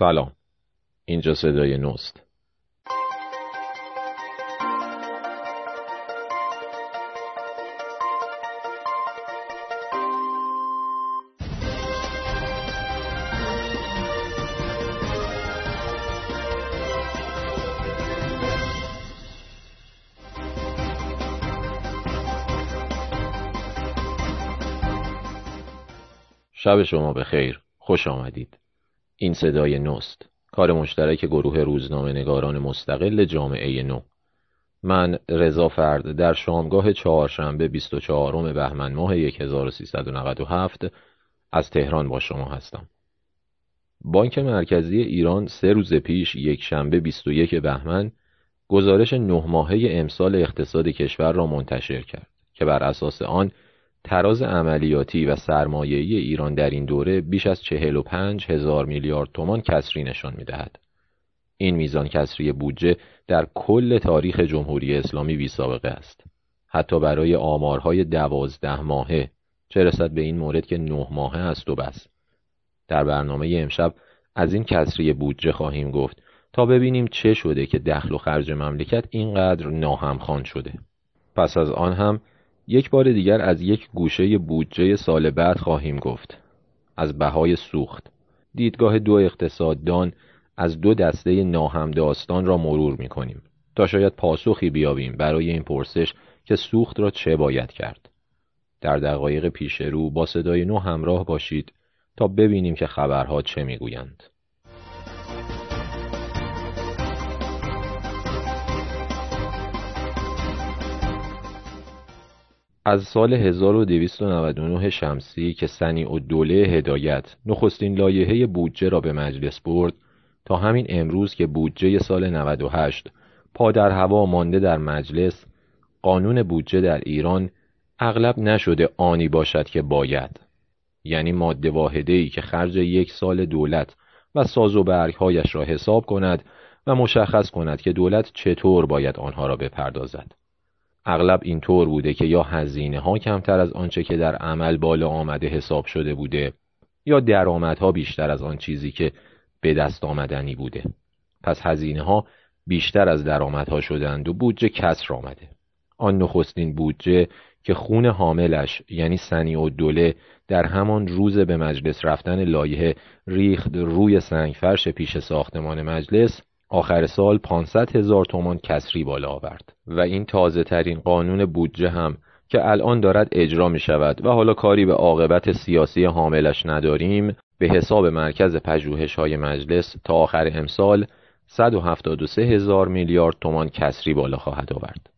سلام. اینجا صدای نوست. شب شما به خیر خوش آمدید. این صدای نوست. کار مشترک گروه روزنامه نگاران مستقل جامعه نو. من رضا فرد در شامگاه چهارشنبه 24 بهمن ماه 1397 از تهران با شما هستم. بانک مرکزی ایران سه روز پیش یک شنبه 21 بهمن گزارش نه ماهه امسال اقتصاد کشور را منتشر کرد که بر اساس آن تراز عملیاتی و سرمایه‌ای ایران در این دوره بیش از 45 هزار میلیارد تومان کسری نشان می‌دهد. این میزان کسری بودجه در کل تاریخ جمهوری اسلامی بی سابقه است. حتی برای آمارهای دوازده ماهه چه رسد به این مورد که نه ماهه است و بس. در برنامه امشب از این کسری بودجه خواهیم گفت تا ببینیم چه شده که دخل و خرج مملکت اینقدر ناهمخوان شده. پس از آن هم یک بار دیگر از یک گوشه بودجه سال بعد خواهیم گفت. از بهای سوخت. دیدگاه دو اقتصاددان از دو دسته ناهمداستان را مرور می کنیم تا شاید پاسخی بیابیم برای این پرسش که سوخت را چه باید کرد. در دقایق پیش رو با صدای نو همراه باشید تا ببینیم که خبرها چه می‌گویند. از سال 1299 شمسی که سنی و دوله هدایت نخستین لایحه بودجه را به مجلس برد تا همین امروز که بودجه سال 98 پا در هوا مانده در مجلس قانون بودجه در ایران اغلب نشده آنی باشد که باید. یعنی ماده واحده ای که خرج یک سال دولت و ساز و برگهایش را حساب کند و مشخص کند که دولت چطور باید آنها را بپردازد. اغلب اینطور بوده که یا هزینه ها کمتر از آنچه که در عمل بالا آمده حساب شده بوده یا درآمدها بیشتر از آن چیزی که به دست آمدنی بوده. پس هزینه ها بیشتر از درآمدها شدند و بودجه کسر آمده. آن نخستین بودجه که خون حاملش یعنی سنی و دوله در همان روز به مجلس رفتن لایحه ریخت روی سنگفرش پیش ساختمان مجلس آخر سال 500 هزار تومان کسری بالا آورد و این تازه ترین قانون بودجه هم که الان دارد اجرا می شود و حالا کاری به عاقبت سیاسی حاملش نداریم به حساب مرکز پژوهش های مجلس تا آخر امسال 173 هزار میلیارد تومان کسری بالا خواهد آورد.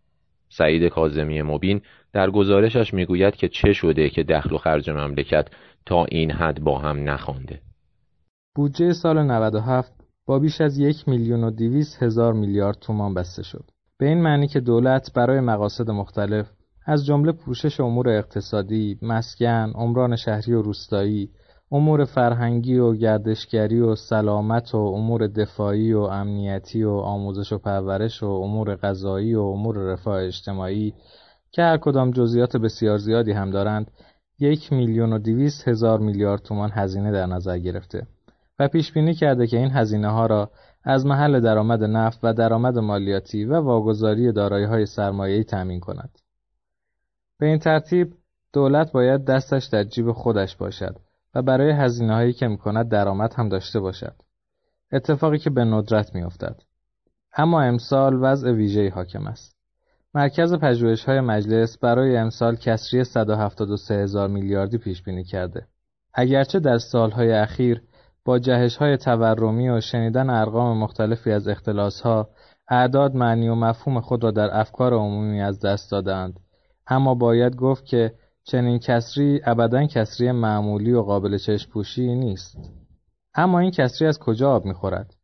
سعید کاظمی مبین در گزارشش می‌گوید که چه شده که دخل و خرج مملکت تا این حد با هم نخوانده. بودجه سال 97 با بیش از یک میلیون و دیویس هزار میلیارد تومان بسته شد. به این معنی که دولت برای مقاصد مختلف از جمله پوشش امور اقتصادی، مسکن، عمران شهری و روستایی، امور فرهنگی و گردشگری و سلامت و امور دفاعی و امنیتی و آموزش و پرورش و امور غذایی و امور رفاه اجتماعی که هر کدام جزئیات بسیار زیادی هم دارند یک میلیون و دیویس هزار میلیارد تومان هزینه در نظر گرفته پیش بینی کرده که این هزینه ها را از محل درآمد نفت و درآمد مالیاتی و واگذاری دارایی های سرمایه‌ای تأمین کند. به این ترتیب دولت باید دستش در جیب خودش باشد و برای هزینه هایی که می‌کند درآمد هم داشته باشد. اتفاقی که به ندرت میافتد. اما امسال وضع ویژه‌ای حاکم است. مرکز پژوهش های مجلس برای امسال کسری 173 هزار میلیاردی پیش بینی کرده. اگرچه در سالهای اخیر با جهش های تورمی و شنیدن ارقام مختلفی از ها اعداد معنی و مفهوم خود را در افکار عمومی از دست دادند اما باید گفت که چنین کسری ابدا کسری معمولی و قابل چشم پوشی نیست. اما این کسری از کجا آب می‌خورد؟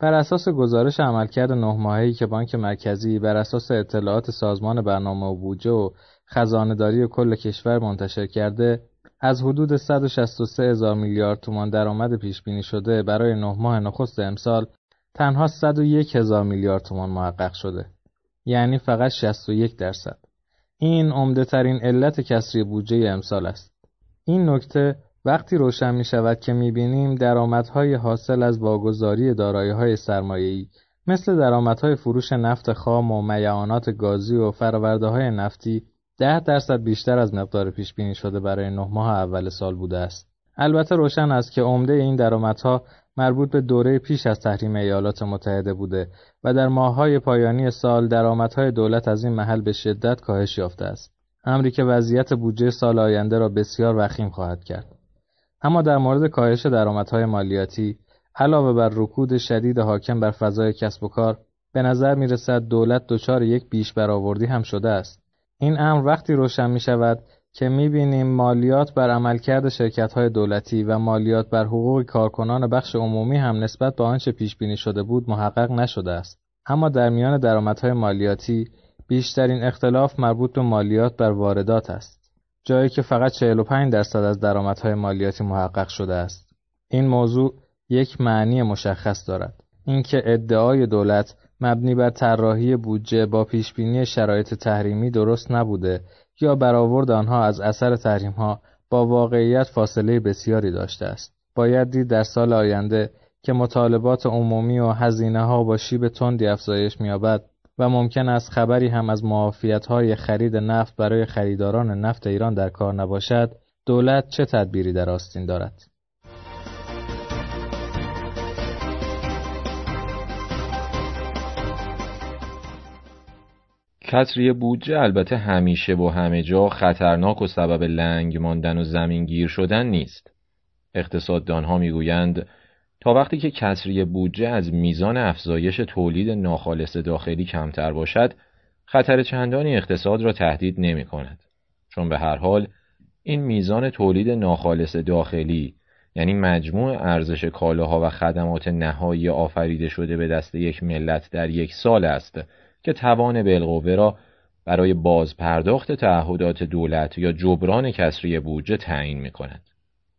بر اساس گزارش عملکرد نه ماهه‌ای که بانک مرکزی بر اساس اطلاعات سازمان برنامه و بودجه و خزانهداری کل کشور منتشر کرده از حدود 163 هزار میلیارد تومان درآمد پیش بینی شده برای نه ماه نخست امسال تنها 101 هزار میلیارد تومان محقق شده. یعنی فقط 61 درصد. این عمده ترین علت کسری بودجه امسال است. این نکته وقتی روشن می شود که می بینیم درآمدهای حاصل از واگذاری دارایی های سرمایه‌ای مثل درآمدهای فروش نفت خام و میعانات گازی و فرآورده های نفتی ده درصد بیشتر از مقدار پیش بینی شده برای نه ماه اول سال بوده است. البته روشن است که عمده این درآمدها مربوط به دوره پیش از تحریم ایالات متحده بوده و در ماههای پایانی سال درآمدهای دولت از این محل به شدت کاهش یافته است. امری که وضعیت بودجه سال آینده را بسیار وخیم خواهد کرد. اما در مورد کاهش درآمدهای مالیاتی علاوه بر رکود شدید حاکم بر فضای کسب و کار به نظر می رسد دولت دچار یک بیش برآوردی هم شده است. این امر وقتی روشن می شود که می بینیم مالیات بر عملکرد شرکت های دولتی و مالیات بر حقوق کارکنان بخش عمومی هم نسبت به آنچه پیش بینی شده بود محقق نشده است. اما در میان درآمدهای مالیاتی بیشترین اختلاف مربوط به مالیات بر واردات است. جایی که فقط 45 درصد از درآمدهای مالیاتی محقق شده است. این موضوع یک معنی مشخص دارد. اینکه ادعای دولت مبنی بر طراحی بودجه با پیشبینی شرایط تحریمی درست نبوده یا برآورد آنها از اثر تحریمها با واقعیت فاصله بسیاری داشته است. باید دید در سال آینده که مطالبات عمومی و هزینه ها با شیب تندی افزایش می‌یابد و ممکن است خبری هم از معافیت های خرید نفت برای خریداران نفت ایران در کار نباشد، دولت چه تدبیری در آستین دارد؟ کسری بودجه البته همیشه و همه جا خطرناک و سبب لنگ ماندن و زمین گیر شدن نیست. اقتصاددانها می‌گویند تا وقتی که کسری بودجه از میزان افزایش تولید ناخالص داخلی کمتر باشد، خطر چندانی اقتصاد را تهدید نمی کند. چون به هر حال این میزان تولید ناخالص داخلی یعنی مجموع ارزش کالاها و خدمات نهایی آفریده شده به دست یک ملت در یک سال است که توان بالقوه را برای بازپرداخت تعهدات دولت یا جبران کسری بودجه تعیین می کند.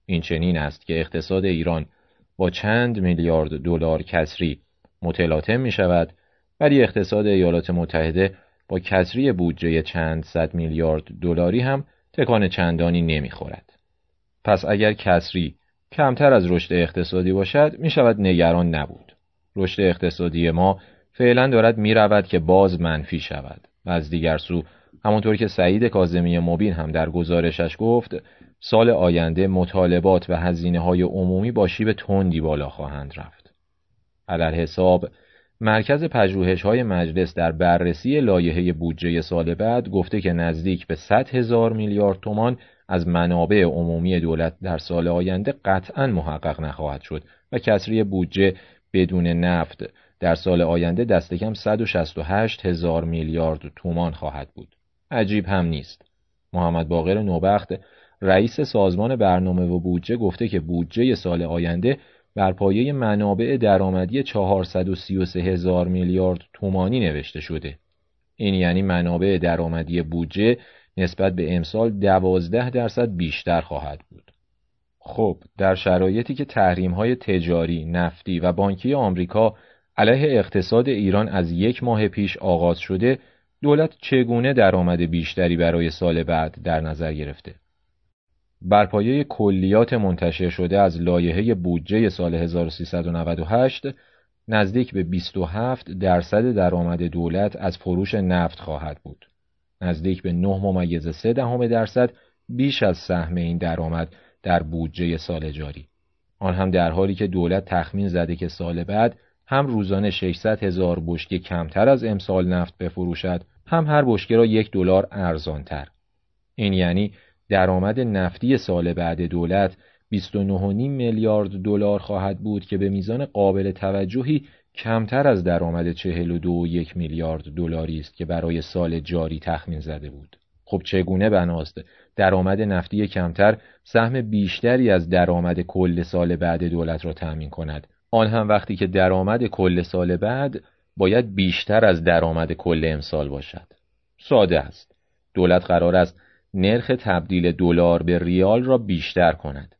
این چنین است که اقتصاد ایران با چند میلیارد دلار کسری متلاطم می شود ولی اقتصاد ایالات متحده با کسری بودجه چند صد میلیارد دلاری هم تکان چندانی نمی‌خورد. پس اگر کسری کمتر از رشد اقتصادی باشد می شود نگران نبود. رشد اقتصادی ما فعلا دارد می رود که باز منفی شود و از دیگر سو همونطور که سعید کازمی مبین هم در گزارشش گفت سال آینده مطالبات و هزینه های عمومی با شیب تندی بالا خواهند رفت. علر حساب مرکز پژوهش های مجلس در بررسی لایحه بودجه سال بعد گفته که نزدیک به 100 هزار میلیارد تومان از منابع عمومی دولت در سال آینده قطعا محقق نخواهد شد و کسری بودجه بدون نفت در سال آینده دست کم 168 هزار میلیارد تومان خواهد بود. عجیب هم نیست. محمد باقر نوبخت رئیس سازمان برنامه و بودجه گفته که بودجه سال آینده بر پایه منابع درآمدی 433 هزار میلیارد تومانی نوشته شده. این یعنی منابع درآمدی بودجه نسبت به امسال 12 درصد بیشتر خواهد بود. خب در شرایطی که تحریم های تجاری، نفتی و بانکی آمریکا علیه اقتصاد ایران از یک ماه پیش آغاز شده دولت چگونه درآمد بیشتری برای سال بعد در نظر گرفته بر پایه کلیات منتشر شده از لایحه بودجه سال 1398 نزدیک به 27 درصد درآمد دولت از فروش نفت خواهد بود. نزدیک به 9 ممیز 3 دهم درصد بیش از سهم این درآمد در بودجه سال جاری. آن هم در حالی که دولت تخمین زده که سال بعد هم روزانه 600 هزار بشکه کمتر از امسال نفت بفروشد هم هر بشکه را یک دلار ارزانتر. این یعنی درآمد نفتی سال بعد دولت 29.5 میلیارد دلار خواهد بود که به میزان قابل توجهی کمتر از درآمد 42.1 میلیارد دلاری است که برای سال جاری تخمین زده بود. خب چگونه بناست؟ درآمد نفتی کمتر سهم بیشتری از درآمد کل سال بعد دولت را تأمین کند. آن هم وقتی که درآمد کل سال بعد باید بیشتر از درآمد کل امسال باشد. ساده است. دولت قرار است نرخ تبدیل دلار به ریال را بیشتر کند.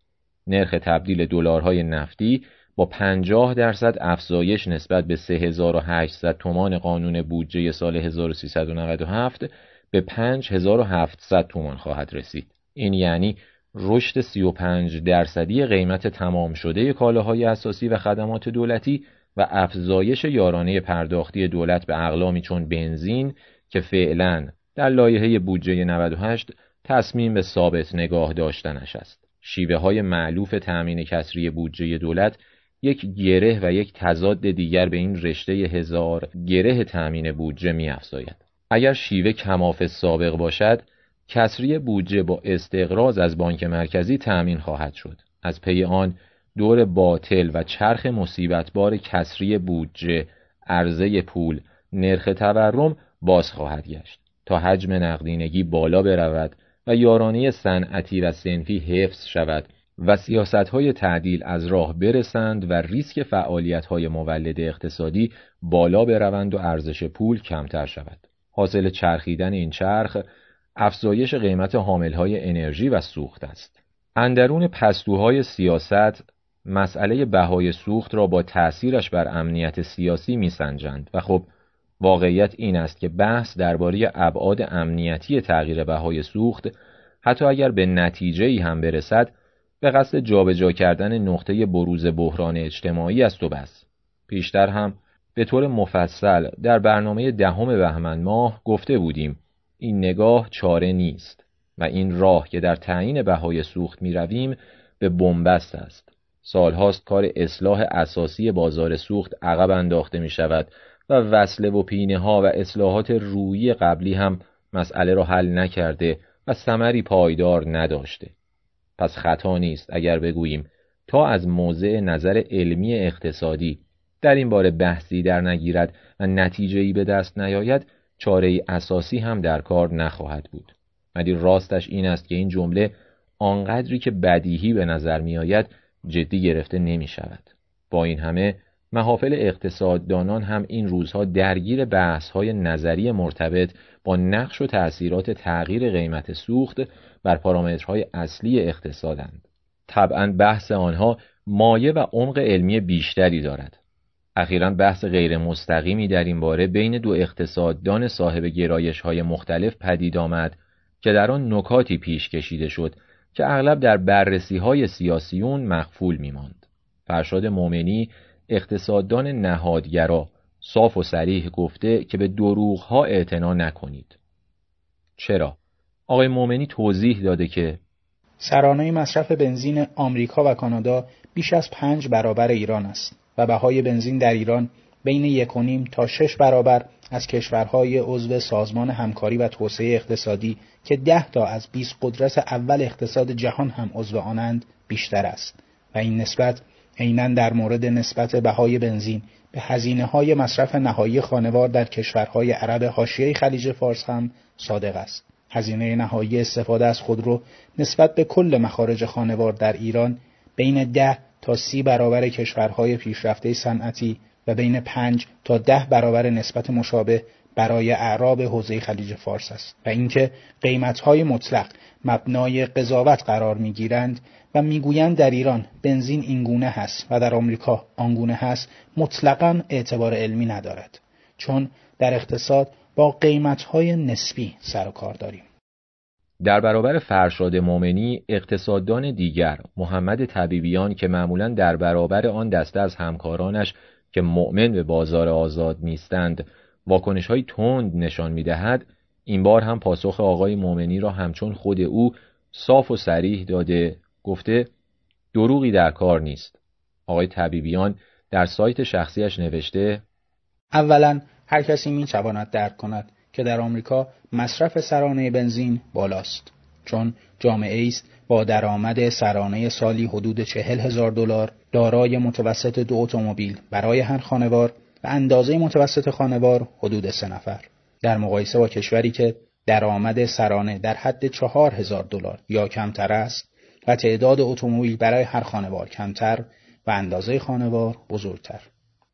نرخ تبدیل دلارهای نفتی با 50 درصد افزایش نسبت به 3800 تومان قانون بودجه سال 1397 به 5700 تومان خواهد رسید. این یعنی رشد 35 درصدی قیمت تمام شده کالاهای اساسی و خدمات دولتی و افزایش یارانه پرداختی دولت به اقلامی چون بنزین که فعلا در لایحه بودجه 98 تصمیم به ثابت نگاه داشتنش است. شیوه های معلوف تأمین کسری بودجه دولت یک گره و یک تضاد دیگر به این رشته هزار گره تأمین بودجه می افزاید. اگر شیوه کماف سابق باشد کسری بودجه با استقراض از بانک مرکزی تأمین خواهد شد از پی آن دور باطل و چرخ مصیبتبار کسری بودجه عرضه پول نرخ تورم باز خواهد گشت تا حجم نقدینگی بالا برود و یارانه صنعتی و سنفی حفظ شود و سیاست های تعدیل از راه برسند و ریسک فعالیت های مولد اقتصادی بالا بروند و ارزش پول کمتر شود. حاصل چرخیدن این چرخ افزایش قیمت های انرژی و سوخت است. اندرون پستوهای سیاست مسئله بهای سوخت را با تأثیرش بر امنیت سیاسی میسنجند و خب واقعیت این است که بحث درباره ابعاد امنیتی تغییر بهای سوخت حتی اگر به نتیجه ای هم برسد به قصد جابجا کردن نقطه بروز بحران اجتماعی است و بس پیشتر هم به طور مفصل در برنامه دهم بهمن ماه گفته بودیم این نگاه چاره نیست و این راه که در تعیین بهای سوخت می رویم به بنبست است. سالهاست کار اصلاح اساسی بازار سوخت عقب انداخته می شود و وصله و پینه ها و اصلاحات رویی قبلی هم مسئله را حل نکرده و ثمری پایدار نداشته. پس خطا نیست اگر بگوییم تا از موضع نظر علمی اقتصادی در این باره بحثی در نگیرد و نتیجه به دست نیاید چاره اساسی هم در کار نخواهد بود ولی راستش این است که این جمله آنقدری که بدیهی به نظر می آید جدی گرفته نمی شود با این همه محافل اقتصاددانان هم این روزها درگیر بحث های نظری مرتبط با نقش و تأثیرات تغییر قیمت سوخت بر پارامترهای اصلی اقتصادند. طبعا بحث آنها مایه و عمق علمی بیشتری دارد. اخیرا بحث غیر مستقیمی در این باره بین دو اقتصاددان صاحب گرایش های مختلف پدید آمد که در آن نکاتی پیش کشیده شد که اغلب در بررسی های سیاسیون مخفول می ماند. فرشاد مومنی اقتصاددان نهادگرا صاف و سریح گفته که به دروغ ها اعتنا نکنید. چرا؟ آقای مومنی توضیح داده که سرانه مصرف بنزین آمریکا و کانادا بیش از پنج برابر ایران است و بهای بنزین در ایران بین یک و نیم تا شش برابر از کشورهای عضو سازمان همکاری و توسعه اقتصادی که ده تا از 20 قدرت اول اقتصاد جهان هم عضو آنند بیشتر است و این نسبت عینا در مورد نسبت بهای بنزین به هزینه های مصرف نهایی خانوار در کشورهای عرب حاشیه خلیج فارس هم صادق است. هزینه نهایی استفاده از خودرو نسبت به کل مخارج خانوار در ایران بین ده تا سی برابر کشورهای پیشرفته صنعتی و بین پنج تا ده برابر نسبت مشابه برای اعراب حوزه خلیج فارس است و اینکه قیمتهای مطلق مبنای قضاوت قرار می‌گیرند و می‌گویند در ایران بنزین اینگونه هست و در آمریکا آنگونه هست مطلقا اعتبار علمی ندارد. چون در اقتصاد با قیمتهای نسبی سر و کار داریم. در برابر فرشاد مومنی اقتصاددان دیگر محمد طبیبیان که معمولا در برابر آن دسته از همکارانش که مؤمن به بازار آزاد نیستند واکنش های تند نشان می دهد این بار هم پاسخ آقای مومنی را همچون خود او صاف و سریح داده گفته دروغی در کار نیست. آقای طبیبیان در سایت شخصیش نوشته اولا هر کسی می تواند درک کند که در آمریکا مصرف سرانه بنزین بالاست. چون جامعه است با درآمد سرانه سالی حدود چهل هزار دلار دارای متوسط دو اتومبیل برای هر خانوار و اندازه متوسط خانوار حدود سه نفر. در مقایسه با کشوری که درآمد سرانه در حد چهار هزار دلار یا کمتر است و تعداد اتومبیل برای هر خانوار کمتر و اندازه خانوار بزرگتر.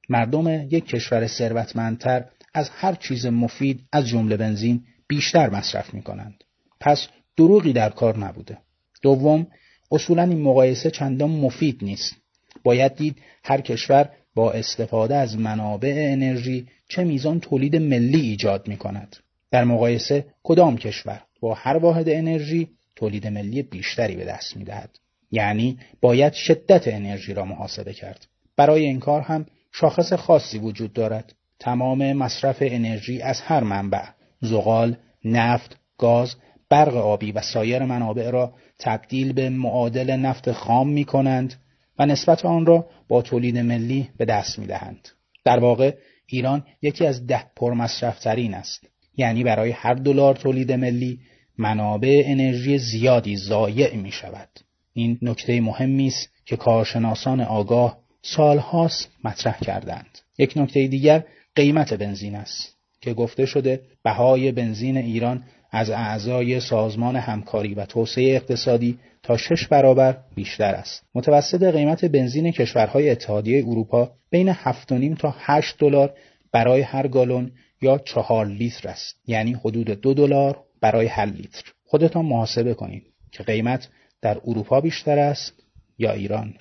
مردم یک کشور ثروتمندتر از هر چیز مفید از جمله بنزین بیشتر مصرف می کنند. پس دروغی در کار نبوده. دوم، اصولا این مقایسه چندان مفید نیست. باید دید هر کشور با استفاده از منابع انرژی چه میزان تولید ملی ایجاد می کند. در مقایسه کدام کشور با هر واحد انرژی تولید ملی بیشتری به دست می‌دهد یعنی باید شدت انرژی را محاسبه کرد برای این کار هم شاخص خاصی وجود دارد تمام مصرف انرژی از هر منبع زغال نفت گاز برق آبی و سایر منابع را تبدیل به معادل نفت خام می کنند و نسبت آن را با تولید ملی به دست می دهند. در واقع ایران یکی از ده پرمصرفترین است. یعنی برای هر دلار تولید ملی منابع انرژی زیادی ضایع می شود این نکته مهمی است که کارشناسان آگاه سالهاست مطرح کردند. یک نکته دیگر قیمت بنزین است که گفته شده بهای بنزین ایران از اعضای سازمان همکاری و توسعه اقتصادی تا شش برابر بیشتر است. متوسط قیمت بنزین کشورهای اتحادیه اروپا بین 7.5 تا 8 دلار برای هر گالون یا 4 لیتر است. یعنی حدود 2 دلار برای هر لیتر. خودتان محاسبه کنید که قیمت در اروپا بیشتر است یا ایران.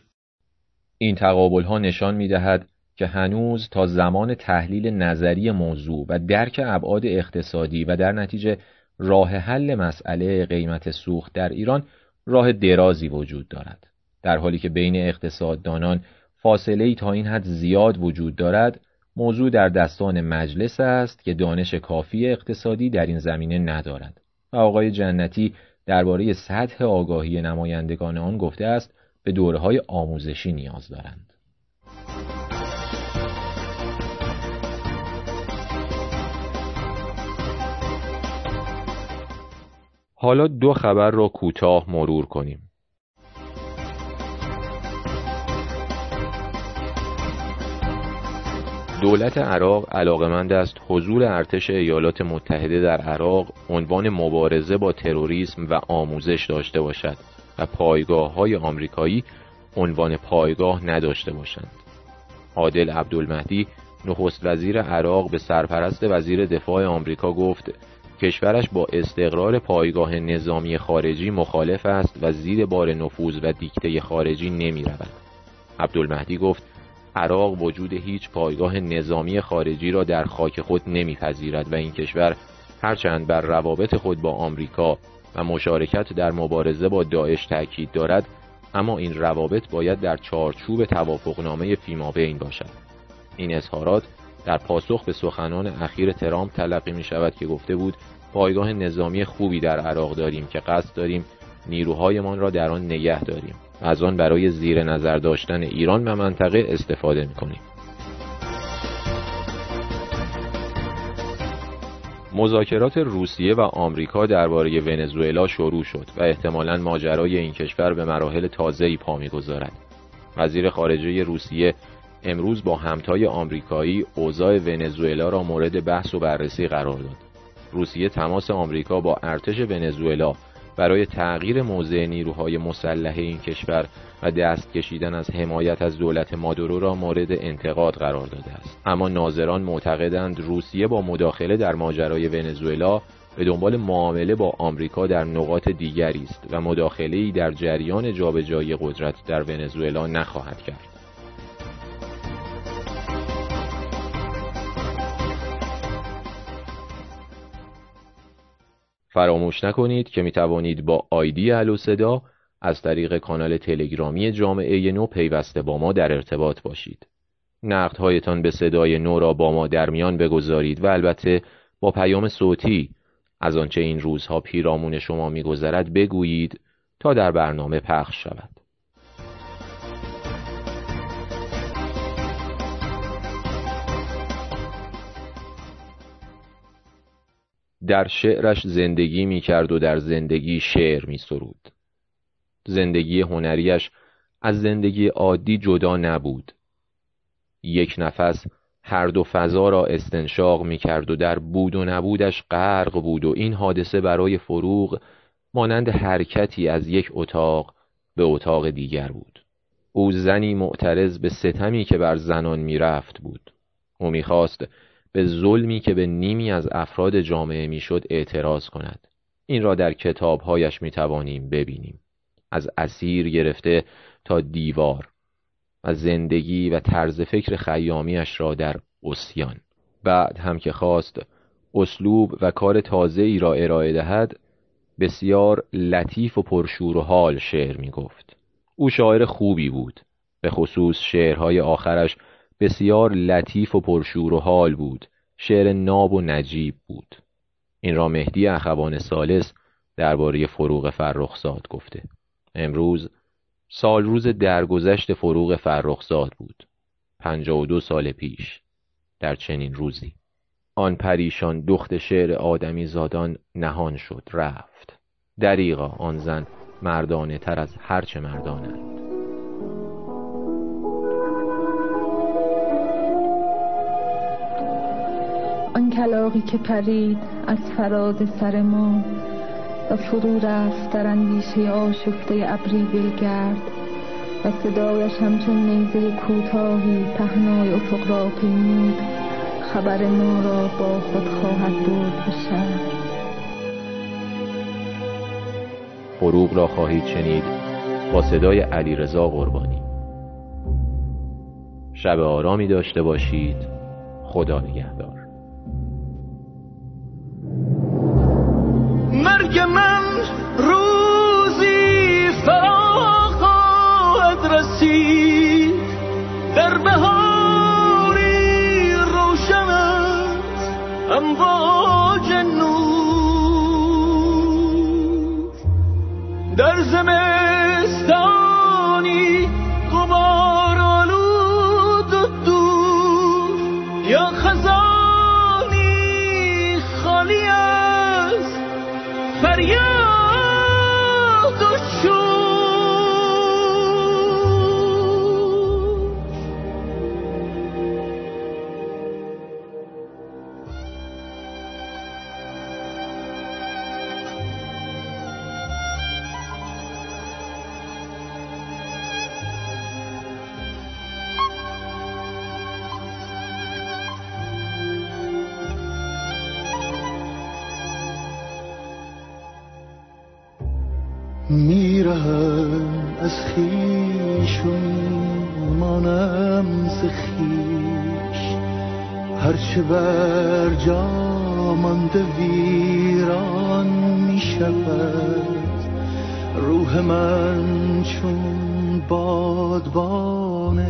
این تقابل ها نشان می دهد که هنوز تا زمان تحلیل نظری موضوع و درک ابعاد اقتصادی و در نتیجه راه حل مسئله قیمت سوخت در ایران راه درازی وجود دارد. در حالی که بین اقتصاددانان فاصله ای تا این حد زیاد وجود دارد موضوع در دستان مجلس است که دانش کافی اقتصادی در این زمینه ندارد. و آقای جنتی درباره سطح آگاهی نمایندگان آن گفته است به دوره های آموزشی نیاز دارند. حالا دو خبر را کوتاه مرور کنیم. دولت عراق علاقمند است حضور ارتش ایالات متحده در عراق عنوان مبارزه با تروریسم و آموزش داشته باشد و پایگاه های آمریکایی عنوان پایگاه نداشته باشند. عادل عبدالمهدی نخست وزیر عراق به سرپرست وزیر دفاع آمریکا گفت کشورش با استقرار پایگاه نظامی خارجی مخالف است و زیر بار نفوذ و دیکته خارجی نمی رود. عبدالمهدی گفت عراق وجود هیچ پایگاه نظامی خارجی را در خاک خود نمیپذیرد و این کشور هرچند بر روابط خود با آمریکا و مشارکت در مبارزه با داعش تاکید دارد اما این روابط باید در چارچوب توافقنامه فیمابین باشد این اظهارات در پاسخ به سخنان اخیر ترامپ تلقی می شود که گفته بود پایگاه نظامی خوبی در عراق داریم که قصد داریم نیروهایمان را در آن نگه داریم از آن برای زیر نظر داشتن ایران و منطقه استفاده می کنیم. مذاکرات روسیه و آمریکا درباره ونزوئلا شروع شد و احتمالا ماجرای این کشور به مراحل تازه‌ای پا می‌گذارد. وزیر خارجه روسیه امروز با همتای آمریکایی اوضاع ونزوئلا را مورد بحث و بررسی قرار داد. روسیه تماس آمریکا با ارتش ونزوئلا برای تغییر موضع نیروهای مسلح این کشور و دست کشیدن از حمایت از دولت مادورو را مورد انتقاد قرار داده است اما ناظران معتقدند روسیه با مداخله در ماجرای ونزوئلا به دنبال معامله با آمریکا در نقاط دیگری است و مداخله در جریان جابجایی قدرت در ونزوئلا نخواهد کرد فراموش نکنید که می توانید با آیدی الو صدا از طریق کانال تلگرامی جامعه نو پیوسته با ما در ارتباط باشید. نقدهایتان به صدای نو را با ما در میان بگذارید و البته با پیام صوتی از آنچه این روزها پیرامون شما میگذرد بگویید تا در برنامه پخش شود. در شعرش زندگی می کرد و در زندگی شعر می سرود. زندگی هنریش از زندگی عادی جدا نبود. یک نفس هر دو فضا را استنشاق می کرد و در بود و نبودش غرق بود و این حادثه برای فروغ مانند حرکتی از یک اتاق به اتاق دیگر بود. او زنی معترض به ستمی که بر زنان می‌رفت بود. او می‌خواست به ظلمی که به نیمی از افراد جامعه می‌شد اعتراض کند این را در کتابهایش می توانیم ببینیم از اسیر گرفته تا دیوار و زندگی و طرز فکر خیامیش را در اسیان بعد هم که خواست اسلوب و کار تازه ای را ارائه دهد بسیار لطیف و پرشور و حال شعر می گفت. او شاعر خوبی بود. به خصوص شعرهای آخرش بسیار لطیف و پرشور و حال بود. شعر ناب و نجیب بود. این را مهدی اخوان سالس درباره فروغ فرخزاد گفته. امروز سال روز درگذشت فروغ فرخزاد بود. پنجاه و دو سال پیش در چنین روزی. آن پریشان دخت شعر آدمی زادان نهان شد رفت دریغا آن زن مردانه تر از هرچه مردانند آن کلاقی که پرید از فراز سر ما و فرو رفت در اندیشه آشفته ابری بلگرد و صدایش همچون نیزه کوتاهی پهنای افق را پیمود. خبر ما را با خود خواهد برد به شهر فروغ را خواهید شنید با صدای علی رضا قربانی. شب آرامی داشته باشید. خدا نگهدار. میرم از خیشون مانم ز خیش هرچه بر جا مانده ویران می شود روح من چون بادبان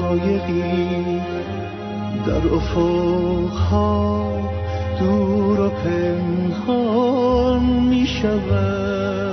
قایقی در افقها دور و پنهان می شود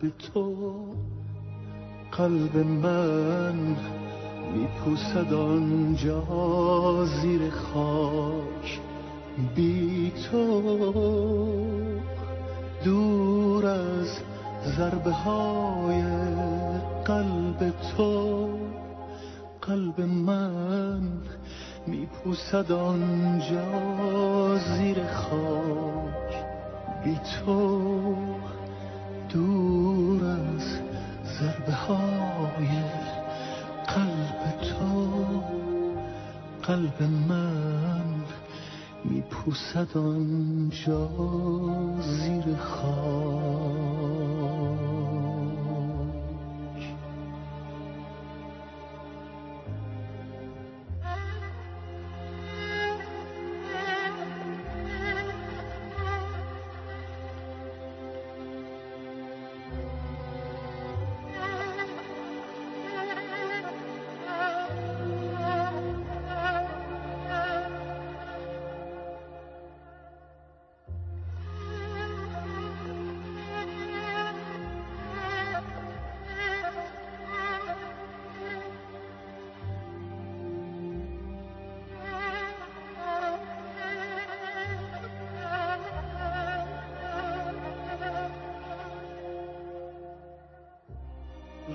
قلب تو قلب من میپوسد آنجا زیر خاک. بی تو دور از ضربه های قلب تو قلب من میپوسد آنجا زیر خاک. بی تو دور ضربه های قلب تو قلب من میپوسد آنجا زیر خاک.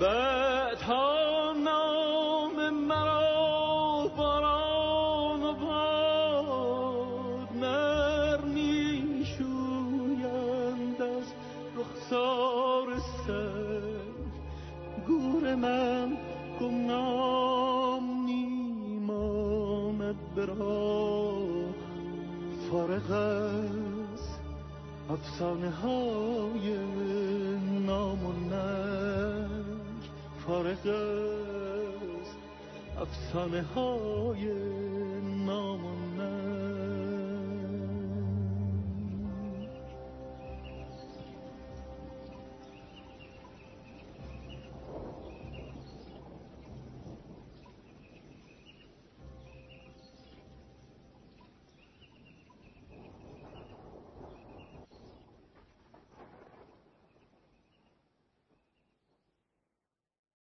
بعدها نام مرا باران و باد نرمی شویند از رخسار سنگ. گور من گمنام نیماند برا فارغ از افسانه های نام و فارغ است افسانه های